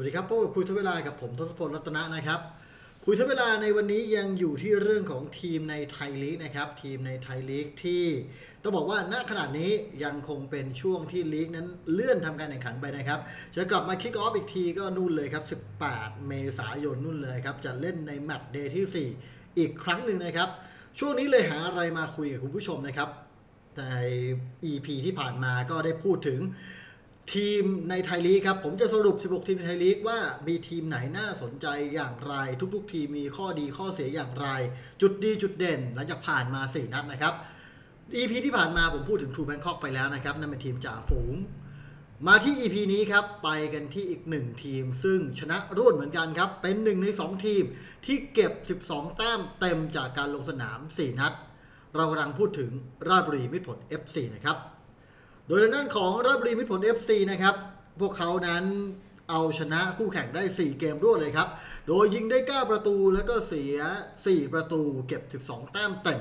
วัสดีครับพบกับคุยทดเวลากับผมทศพลรัตนะนะครับ คุยทดเวลาในวันนี้ยังอยู่ที่เรื่องของทีมในไทยลีกนะครับทีมในไทยลีกที่ต้องบอกว่าณขณะนี้ยังคงเป็นช่วงที่ลีกนั้นเลื่อนทำการแข่งขันไปนะครับจะกลับมา kick off อีกทีก็นู่นเลยครับ 18 เมษายนนู่นเลยครับจะเล่นใน matchday ที่ 4 อีกครั้งหนึ่งนะครับ ช่วงนี้เลยหาอะไรมาคุยกับคุณผู้ชมนะครับใน EP ที่ผ่านมาก็ได้พูดถึง ทีมในไทยลีกครับ ผมจะสรุป 16 ทีมในไทยลีกว่ามีทีมไหนน่าสนใจอย่างไร ทุกๆ ทีมมีข้อดีข้อเสียอย่างไร จุดดีจุดเด่น หลังจากผ่านมา 4 นัดนะครับ EP ที่ผ่านมาผมพูดถึง True Bangkok ไปแล้วนะครับ นั่นเป็นทีมจ่าฝูง มาที่ EP นี้ครับ ไปกันที่อีกหนึ่งทีม ซึ่งชนะรวดเหมือนกันครับ เป็นหนึ่งใน 2 ทีมที่เก็บ 12 แต้มเต็มจากการลงสนาม 4 นัด เรากำลังพูดถึงราชบุรีมิตรผล FC นะครับ โดยทางด้านของราบุรีมิตรผล FC นะครับ พวกเขานั้นเอาชนะคู่แข่งได้ 4 เกมรวดเลยครับ โดยยิงได้ 9 ประตูแล้วก็เสีย 4 ประตูเก็บ 12 แต้มเต็ม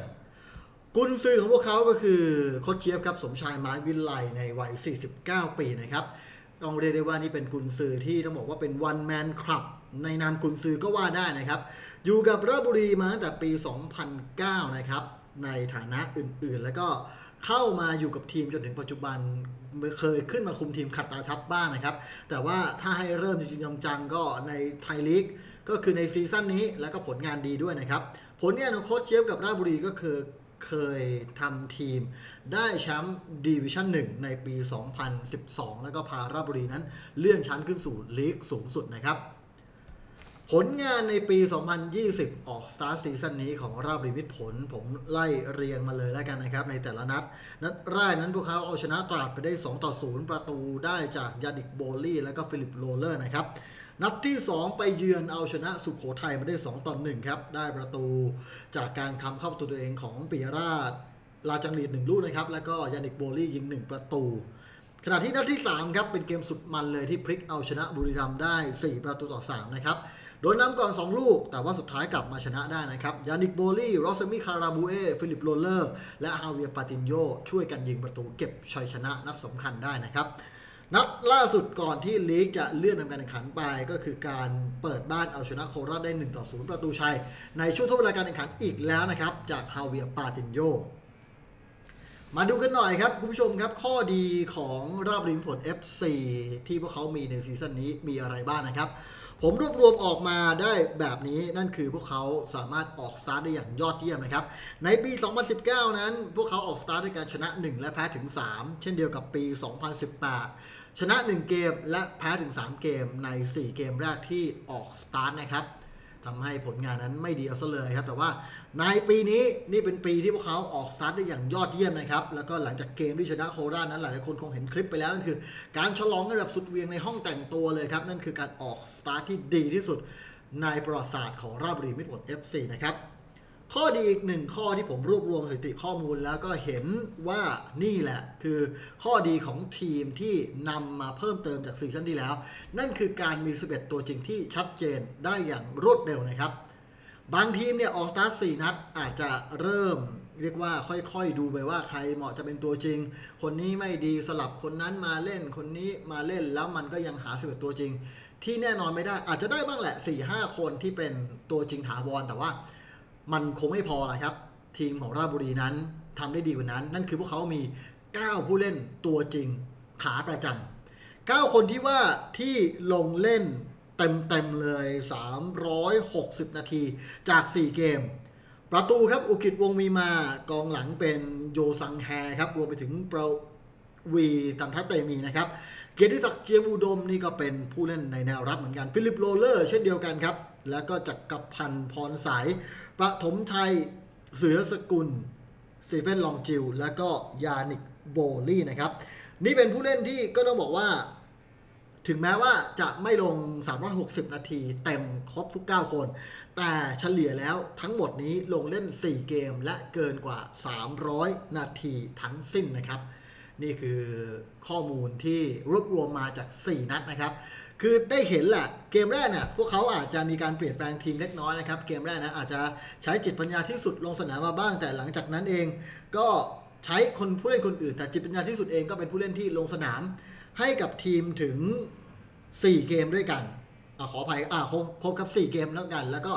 กุนซือของพวกเขาก็คือโคชเชียบครับสมชายไม้วิไลในวัย 49 ปีนะครับต้องเรียกได้ว่านี่เป็นกุนซือที่ต้องบอกว่าเป็นวันแมนคลับในนามกุนซือก็ว่าได้นะครับ อยู่กับราชบุรีมาตั้งแต่ปี 2009 นะครับ ในฐานะอื่นๆ แล้วก็ เข้ามาอยู่กับทีมจนถึงปัจจุบันเคยขึ้นมาคุมทีมขัดตาทับบ้างนะครับ แต่ว่าถ้าให้เริ่มจริงจังก็ในไทยลีกก็คือใน season นี้แล้วก็ผลงานดีด้วยนะครับ ผลงานของโค้ชเชฟกับราชบุรีก็คือเคยทำทีมได้แชมป์ Division 1 ในปี 2012 แล้วก็พาราชบุรีนั้นเลื่อนชั้นขึ้นสู่ลีกสูงสุดนะครับ ผลงานในปี 2020 ออกสตาร์ท season นี้ของราชบุรีมิตรผล ผมไล่เรียงมาเลยแล้วกันนะครับ ในแต่ละนัด นัดแรกนั้นพวกเขาเอาชนะตราดไปได้ 2 ต่อ 0 ประตูได้จากยานิกโบลี่ และก็ฟิลิปโรเลอร์นะครับ นัดที่ 2 ไปเยือนเอาชนะสุโขทัยมาได้ 2 ต่อ 1 ครับ ได้ประตูจากการทำเข้าประตูตัวเองของปิยะราษฎร์ลาจังหรีดหนึ่งลูกนะครับ แล้วก็ยานิกโบลี่ยิง 1 ประตูขณะที่นัดที่3ครับเป็นเกมสุดมันเลยที่พลิกเอาชนะบุรีรัมย์ได้ 4 ประตูต่อ 3 นะครับ โดนนำก่อน 2 ลูก แต่ว่าสุดท้ายกลับมาชนะได้นะครับ ยานิกโบลี่ลอสเซมี่คาราบูเอ ฟิลิปโรเลอร์ และฮาเวียร์ปาตินโยช่วยกันยิงประตูเก็บชัยชนะนัดสำคัญได้นะครับนัดล่าสุดก่อนที่ลีกจะเลื่อนทำการแข่งขันไป ก็คือการเปิดบ้านเอาชนะโคราชได้1ต่อ0ประตูชัย ในช่วงทดเวลาการแข่งขันอีกแล้วนะครับ จากฮาเวียร์ปาตินโย มาดูกันหน่อยครับ คุณผู้ชมครับ ข้อดีของราบริมผล FC ที่พวกเขามีในซีซั่นนี้มีอะไรบ้างนะครับ ผมรวบรวมออกมาได้แบบนี้นั่นคือพวกเขาสามารถออกสตาร์ทได้อย่างยอดเยี่ยมนะครับ ในปี 2019 นั้น พวกเขาออกสตาร์ทด้วยการชนะ 1 และแพ้ถึง 3 เช่นเดียวกับปี 2018 ชนะ 1 เกมและแพ้ถึง 3 เกมใน 4 เกมแรกที่ออกสตาร์ทนะครับทำให้ผลงานนั้นไม่ดีเอาซะเลยครับ แต่ว่า ในปีนี้นี่เป็นปีที่พวกเขาออกสตาร์ทได้อย่างยอดเยี่ยมนะครับ แล้วก็หลังจากเกมที่ชนะโคราชนั้นหลายๆคนคงเห็นคลิปไปแล้วนั่นคือ การฉลองกันแบบสุดเหวี่ยงในห้องแต่งตัวเลยครับ นั่นคือการออกสตาร์ทที่ดีที่สุดในประวัติศาสตร์ของราชบุรีมิตรผล FC นะครับข้อดีอีกหนึ่งข้อที่ผมรวบรวมสถิติข้อมูลแล้วก็เห็นว่านี่แหละ คือข้อดีของทีมที่นำมาเพิ่มเติมจาก season ที่แล้ว นั่นคือการมี11ตัวจริงที่ชัดเจนได้อย่างรวดเร็วนะครับ บางทีมเนี่ยออกสตาร์ท4นัดอาจจะเริ่มเรียกว่าค่อยๆดูไปว่าใครเหมาะจะเป็นตัวจริง คนนี้ไม่ดีสลับคนนั้นมาเล่นคนนี้มาเล่นแล้วมันก็ยังหา11ตัวจริง ที่แน่นอนไม่ได้อาจจะได้บ้างแหละ4-5คนที่เป็นตัวจริงถาวรแต่ว่ามันคงไม่พอละครับ ทีมของราชบุรีนั้นทำได้ดีกว่านั้น นั่นคือพวกเขามี 9 ผู้เล่นตัวจริงขาประจำ9คนที่ว่าที่ลงเล่น เต็มๆเลย 360 นาทีจาก 4 เกม ประตูครับอุกฤษณ์วงศ์มีมากองหลังเป็นโยซังแฮครับรวมไปถึงปวีร์ตัณฑะเตมีย์นะครับ เกียรติศักดิ์เจียมอุดมนี่ก็เป็นผู้เล่นในแนวรับเหมือนกัน ฟิลิปโรเลอร์ เช่นเดียวกันครับ แล้วก็จักรพันธ์พรสายประถมชัยเสือสกุลสตีเว่นลองจิล แล้วก็ยานิกโบลี่นะครับ นี่เป็นผู้เล่นที่ก็ต้องบอกว่า ถึงแม้ว่าจะไม่ลง 360 นาทีเต็มครบทุก 9 คน แต่เฉลี่ยแล้วทั้งหมดนี้ลงเล่น 4 เกมและเกินกว่า 300 นาทีทั้งสิ้นนะครับ นี่คือข้อมูลที่รวบรวมมาจาก 4 นัดนะครับ คือได้เห็นแหละเกมแรกเนี่ยพวกเขาอาจจะมีการเปลี่ยนแปลงทีมเล็กน้อยนะครับ เกมแรกนะอาจจะใช้จิตปัญญาที่สุดลงสนามมาบ้าง แต่หลังจากนั้นเอง ก็ใช้คนผู้เล่นคนอื่น แต่จิตปัญญาที่สุดเองก็เป็นผู้เล่นที่ลงสนาม ให้กับทีมถึง 4 เกมด้วยกันอขออภัยอ่าครบครบครับ 4 เกมแล้วกัน แล้วก็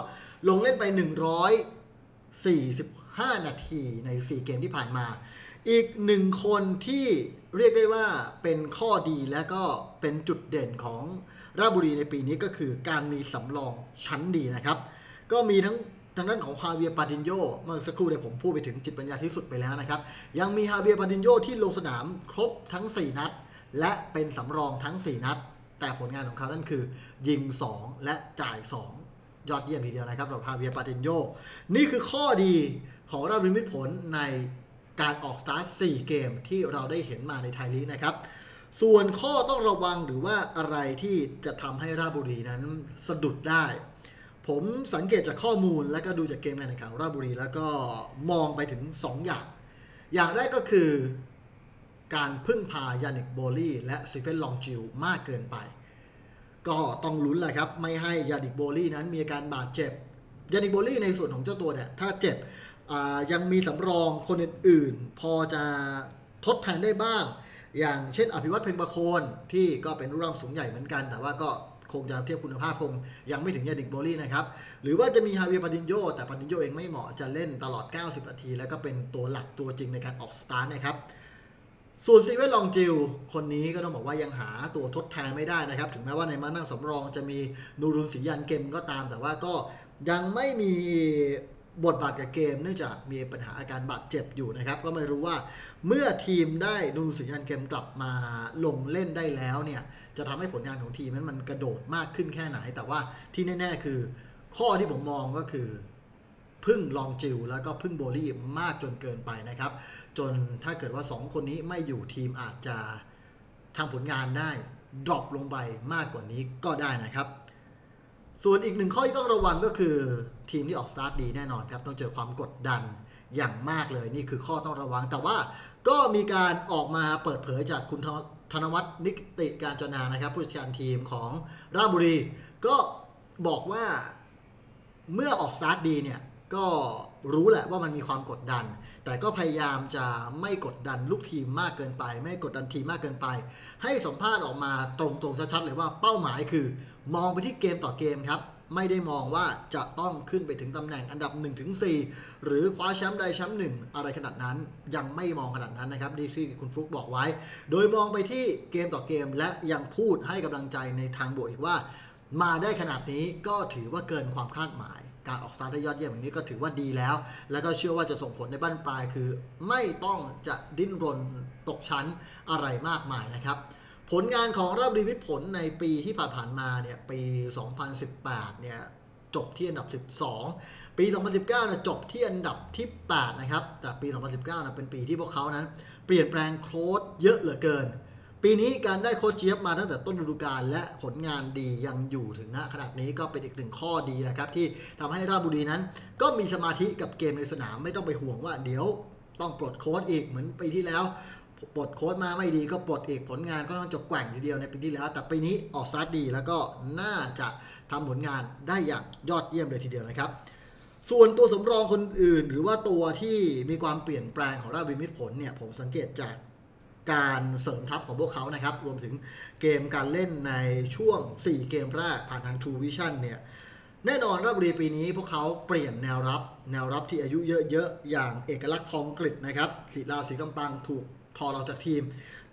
ลงเล่นไป 145 นาทีใน 4 เกมที่ผ่านมา อีกหนึ่งคนที่เรียกได้ว่าเป็นข้อดีและก็เป็นจุดเด่นของราชบุรีในปีนี้ก็คือการมีสำรองชั้นดีนะครับ ก็มีทั้งทางด้านของฮาเวียร์ปาตินโยเมื่อสักครู่เดี๋ยวผมพูดไปถึงจิตปัญญาทิสุดไปแล้วนะครับ ยังมีฮาเวียร์ปาตินโยที่ลงสนามครบทั้ง 4 นัด และเป็นสำรองทั้ง 4 นัด แต่ผลงานของเขานั่นคือ ยิง 2 และจ่าย 2 ยอดเยี่ยมทีเดียวนะครับสำหรับฮาเวียร์ปาตินโย นี่คือข้อดีของราชบุรีมิตรผลในการออกสตาร์ท4เกมที่เราได้เห็นมาในไทยลีกนะครับ ส่วนข้อต้องระวังหรือว่าอะไรที่จะทำให้ราชบุรีนั้นสะดุดได้ ผมสังเกตจากข้อมูลและก็ดูจากเกมการแข่งขันของราชบุรี แล้วก็มองไปถึง 2 อย่าง อย่างแรกก็คือ การพึ่งพายานิกโบลี่และสตีเว่นลองจิลมากเกินไป ก็ต้องลุ้นแหละครับ ไม่ให้ยานิกโบลี่นั้นมีอาการบาดเจ็บยานิกโบลี่ในส่วนของเจ้าตัวเนี่ยถ้าเจ็บยังมีสำรองคนอื่นๆ พอจะทดแทนได้บ้าง อย่างเช่นอภิวัฒน์เพ็งประโคนที่ก็เป็นรูปร่างสูงใหญ่เหมือนกัน แต่ว่าก็คงจะเทียบคุณภาพคงยังไม่ถึงยานิกโบลี่นะครับ หรือว่าจะมีฮาเวียร์ปาตินโยแต่ปาตินโยเองไม่เหมาะจะเล่นตลอด 90 นาที แล้วก็เป็นตัวหลักตัวจริงในการออกสตาร์ทนะครับ ส่วนสตีเว่นลองจิลคนนี้ก็ต้องบอกว่ายังหาตัวทดแทนไม่ได้นะครับ ถึงแม้ว่าในมานั่งสำรองจะมีนูรูลศรียานเก็มก็ตาม แต่ว่าก็ยังไม่มีบทบาทกับเกม เนื่องจากมีปัญหาอาการบาดเจ็บอยู่นะครับ ก็ไม่รู้ว่าเมื่อทีมได้นูรุนศรียันเกมกลับมาลงเล่นได้แล้วเนี่ยจะทำให้ผลงานของทีมนั้นมันกระโดดมากขึ้นแค่ไหน แต่ว่าที่แน่ ๆ คือ ข้อที่ผมมองก็คือ พึ่งลองจิวแล้วก็พึ่งโบลี่มากจนเกินไปนะครับ จนถ้าเกิดว่า 2 คนนี้ไม่อยู่ทีมอาจจะทำผลงานได้ดรอปลงไปมากกว่านี้ก็ได้นะครับ ส่วนอีกหนึ่งข้อที่ต้องระวังก็คือทีมที่ออกสตาร์ทดีแน่นอนครับต้องเจอความกดดันอย่างมากเลยนี่คือข้อต้องระวังแต่ว่าก็มีการออกมาเปิดเผยจากคุณธนวัชร์นิติกาญจนานะครับ ผู้จัดการทีมของราชบุรี ก็บอกว่าเมื่อออกสตาร์ทดีเนี่ย ก็รู้แหละว่ามันมีความกดดัน แต่ก็พยายามจะไม่กดดันลูกทีมมากเกินไป ไม่กดดันทีมมากเกินไป ให้สัมภาษณ์ออกมาตรงๆชัดๆเลยว่าเป้าหมายคือ มองไปที่เกมต่อเกมครับ ไม่ได้มองว่าจะต้องขึ้นไปถึงตำแหน่งอันดับ 1-4 หรือคว้าแชมป์ใดแชมป์หนึ่งอะไรขนาดนั้นยังไม่มองขนาดนั้นนะครับนี่ที่คุณฟลุกบอกไว้ โดยมองไปที่เกมต่อเกมและยังพูดให้กำลังใจในทางบวกอีกว่า มาได้ขนาดนี้ก็ถือว่าเกินความคาดหมาย การออกสตาร์ทได้ยอดเยี่ยมแบบนี้ก็ถือว่าดีแล้ว แล้วก็เชื่อว่าจะส่งผลในบั้นปลายคือ ไม่ต้องจะดิ้นรนตกชั้นอะไรมากมายนะครับ ผลงานของราบรีมิตรผลในปีที่ผ่านๆมาเนี่ยปี 2018 เนี่ยจบที่อันดับ 12 ปี 2019นี่ยจบที่อันดับที่ 8 นะครับ แต่ปี 2019นะเป็นปีที่พวกเขานั้น เปลี่ยนแปลงโค้ดเยอะเหลือเกิน ปีนี้การได้โค้ชเจี๊ยบมาตั้งแต่ต้นฤดูกาลและผลงานดียังอยู่ถึงณขนาดนี้ก็เป็นอีกหนึ่งข้อดีนะครับ ที่ทำให้ราชบุรีนั้น ก็มีสมาธิกับเกมในสนามไม่ต้องไปห่วงว่าเดี๋ยวต้องปลดโค้ชอีกเหมือนปีที่แล้วปลดโค้ชมาไม่ดีก็ปลดอีกผลงานก็ต้องจบแกว่งทีเดียวในปีที่แล้ว แต่ปีนี้ออกสตาร์ทดีแล้วก็น่าจะทำผลงานได้อย่างยอดเยี่ยมเลยทีเดียวนะครับ ส่วนตัวสำรองคนอื่น หรือว่าตัวที่มีความเปลี่ยนแปลงของราชบุรีมิตรผลเนี่ยผมสังเกตจาก การเสริมทัพของพวกเขานะครับ รวมถึงเกมการเล่นในช่วง 4 เกมแรกผ่านทาง True Vision เนี่ยแน่นอนราชบุรีปีนี้พวกเขาเปลี่ยนแนวรับ แนวรับที่อายุเยอะๆ อย่างเอกลักษณ์ทองกริชนะครับศิลาศรีกำปังถูกถอดออกจากทีม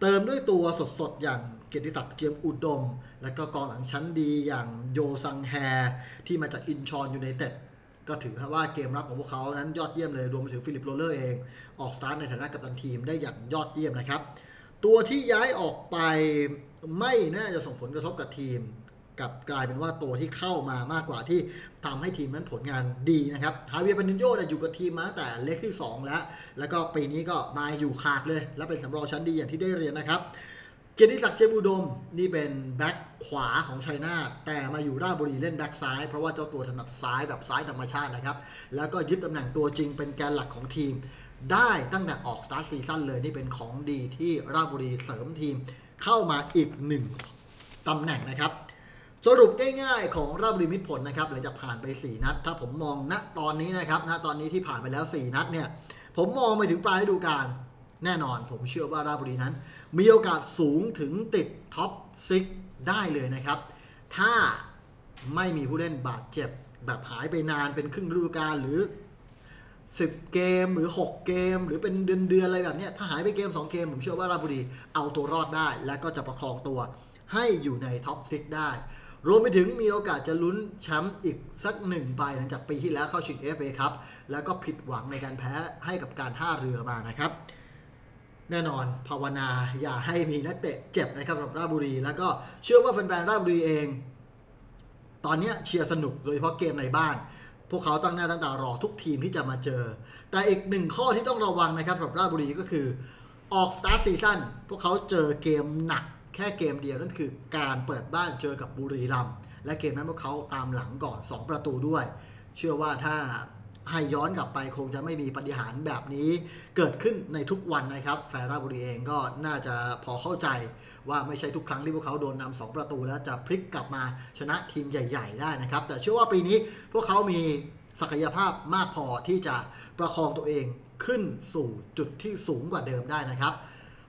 เติมด้วยตัวสดๆ อย่างเกียรติศักดิ์เจียมอุดม และก็กองหลังชั้นดีอย่างโยซังแฮ ที่มาจากอินชอนยูไนเต็ด ก็ถือว่าเกมรับของพวกเขานั้นยอดเยี่ยมเลยรวมไปถึงฟิลิปโรเลอร์เอง ออกสตาร์ทในฐานะกัปตันทีมได้อย่างยอดเยี่ยมนะครับ ตัวที่ย้ายออกไปไม่น่าจะส่งผลกระทบกับทีม กับกลายเป็นว่าตัวที่เข้ามามากกว่าที่ทำให้ทีมนั้นผลงานดีนะครับฮาเวียร์ปนินโยเนี่ยอยู่กับทีมมาตั้งแต่เล็กที่ 2 แล้ว แล้วก็ปีนี้ก็มาอยู่ขาดเลย และเป็นสำรองชั้นดีอย่างที่ได้เรียนนะครับ เกียรติศักดิ์เจมอุดมนี่เป็นแบ็คขวาของชัยนาทแต่มาอยู่ราชบุรีเล่นแบ็คซ้าย เพราะว่าเจ้าตัวถนัดซ้ายแบบซ้ายธรรมชาตินะครับ แล้วก็ยึดตำแหน่งตัวจริงเป็นแกนหลักของทีม ได้ตั้งแต่ออกสตาร์ทซีซั่นเลยนี่เป็นของดีที่ราชบุรีเสริมทีมเข้ามาอีกหนึ่งตำแหน่งนะครับ สรุปง่ายๆของราชบุรีมิตรผลนะครับหลังจากผ่านไป 4 นัด ถ้าผมมองณตอนนี้นะครับณตอนนี้ที่ผ่านไปแล้ว 4 นัดเนี่ยผมมองไปถึงปลายฤดูกาล แน่นอนผมเชื่อว่าราชบุรีนั้น มีโอกาสสูงถึงติดท็อป6ได้เลยนะครับ ถ้าไม่มีผู้เล่นบาดเจ็บ แบบหายไปนานเป็นครึ่งฤดูกาลหรือ 10 เกมหรือ 6 เกม หรือเป็นเดือนเดือนๆอะไรแบบนี้ถ้าหายไปเกม 2 เกม ผมเชื่อว่าราชบุรีเอาตัวรอดได้ และก็จะประคองตัวให้อยู่ในท็อป6ได้ รวมไปถึงมีโอกาสจะลุ้นแชมป์อีกสักหนึ่งใบหลังจากปีที่แล้วเข้าชิง FA ครับแล้วก็ผิดหวังในการแพ้ให้กับการท่าเรือมานะครับ แน่นอนภาวนาอย่าให้มีนักเตะเจ็บนะครับสำหรับราชบุรี แล้วก็เชื่อว่าแฟนๆราชบุรีเอง ตอนนี้เชียร์สนุกโดยเฉพาะเกมในบ้าน พวกเขาตั้งหน้าตั้งตารอทุกทีมที่จะมาเจอ แต่อีกหนึ่งข้อที่ต้องระวังนะครับสำหรับราชบุรีก็คือออกสตาร์ทซีซั่นพวกเขาเจอเกมหนักแค่เกมเดียวนั่นคือการเปิดบ้านเจอกับบุรีรัมย์และเกมนั้นพวกเขาตามหลังก่อน 2 ประตูด้วย เชื่อว่าถ้า ให้ย้อนกลับไปคงจะไม่มีปาฏิหาริย์แบบนี้เกิดขึ้นในทุกวันนะครับแฟนราชบุรีเองก็น่าจะพอเข้าใจว่าไม่ใช่ทุกครั้งที่พวกเขาโดนนำสองประตูแล้วจะพลิกกลับมาชนะทีมใหญ่ ๆ ได้นะครับ แต่เชื่อว่าปีนี้พวกเขามีศักยภาพมากพอที่จะประคองตัวเองขึ้นสู่จุดที่สูงกว่าเดิมได้นะครับ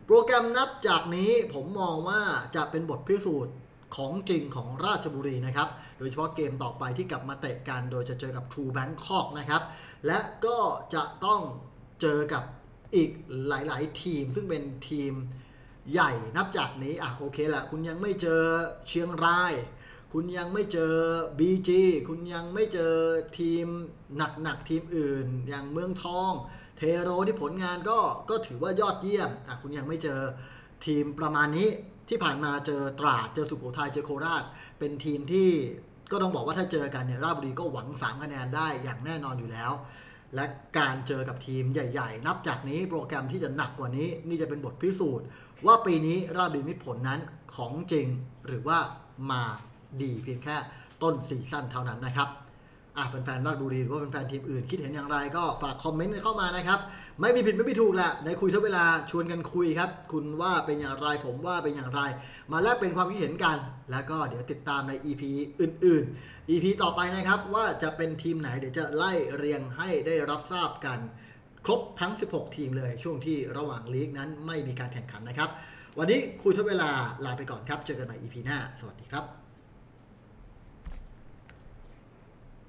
โปรแกรมนับจากนี้ผมมองว่าจะเป็นบทพิสูจน์ ของจริงของราชบุรีนะครับ โดยเฉพาะเกมต่อไปที่กลับมาเตะกัน โดยจะเจอกับ True Bangkok นะครับ และก็จะต้องเจอกับอีกหลาย ๆ ทีม ซึ่งเป็นทีมใหญ่นับจากนี้ อะโอเคแหละคุณยังไม่เจอเชียงราย คุณยังไม่เจอ BG คุณยังไม่เจอทีมหนัก ๆ ทีมอื่น อย่างเมืองทอง เทโรที่ผลงานก็ก็ถือว่ายอดเยี่ยมอะคุณยังไม่เจอทีมประมาณนี้ ที่ผ่านมาเจอตราดเจอสุโขทัยเจอโคราช เป็นทีมที่ก็ต้องบอกว่าถ้าเจอกันเนี่ยราชบุรีก็หวัง 3 คะแนนได้อย่างแน่นอนอยู่แล้ว และการเจอกับทีมใหญ่ ๆ นับจากนี้โปรแกรมที่จะหนักกว่านี้ นี่จะเป็นบทพิสูจน์ ว่าปีนี้ราชบุรีมิตรผลนั้นของจริง หรือว่ามาดีเพียงแค่ต้นซีซั่นเท่านั้นนะครับ อะแฟนๆราชบุรีหรือว่าแฟนๆทีมอื่นคิดเห็นอย่างไรก็ฝากคอมเมนต์กันเข้ามานะครับ ไม่มีผิดไม่มีถูกแหละในคุยทุกเวลาชวนกันคุยครับ คุณว่าเป็นอย่างไรผมว่าเป็นอย่างไร มาแลกเป็นความคิดเห็นกัน แล้วก็เดี๋ยวติดตามใน EP อื่น ๆ EP ต่อไปนะครับว่าจะเป็นทีมไหนเดี๋ยวจะไล่เรียงให้ได้รับทราบกัน ครบทั้ง 16 ทีมเลยช่วงที่ระหว่างลีกนั้นไม่มีการแข่งขันนะครับ วันนี้คุยทุกเวลาลาไปก่อนครับ เจอกันใหม่ EP หน้า สวัสดีครับ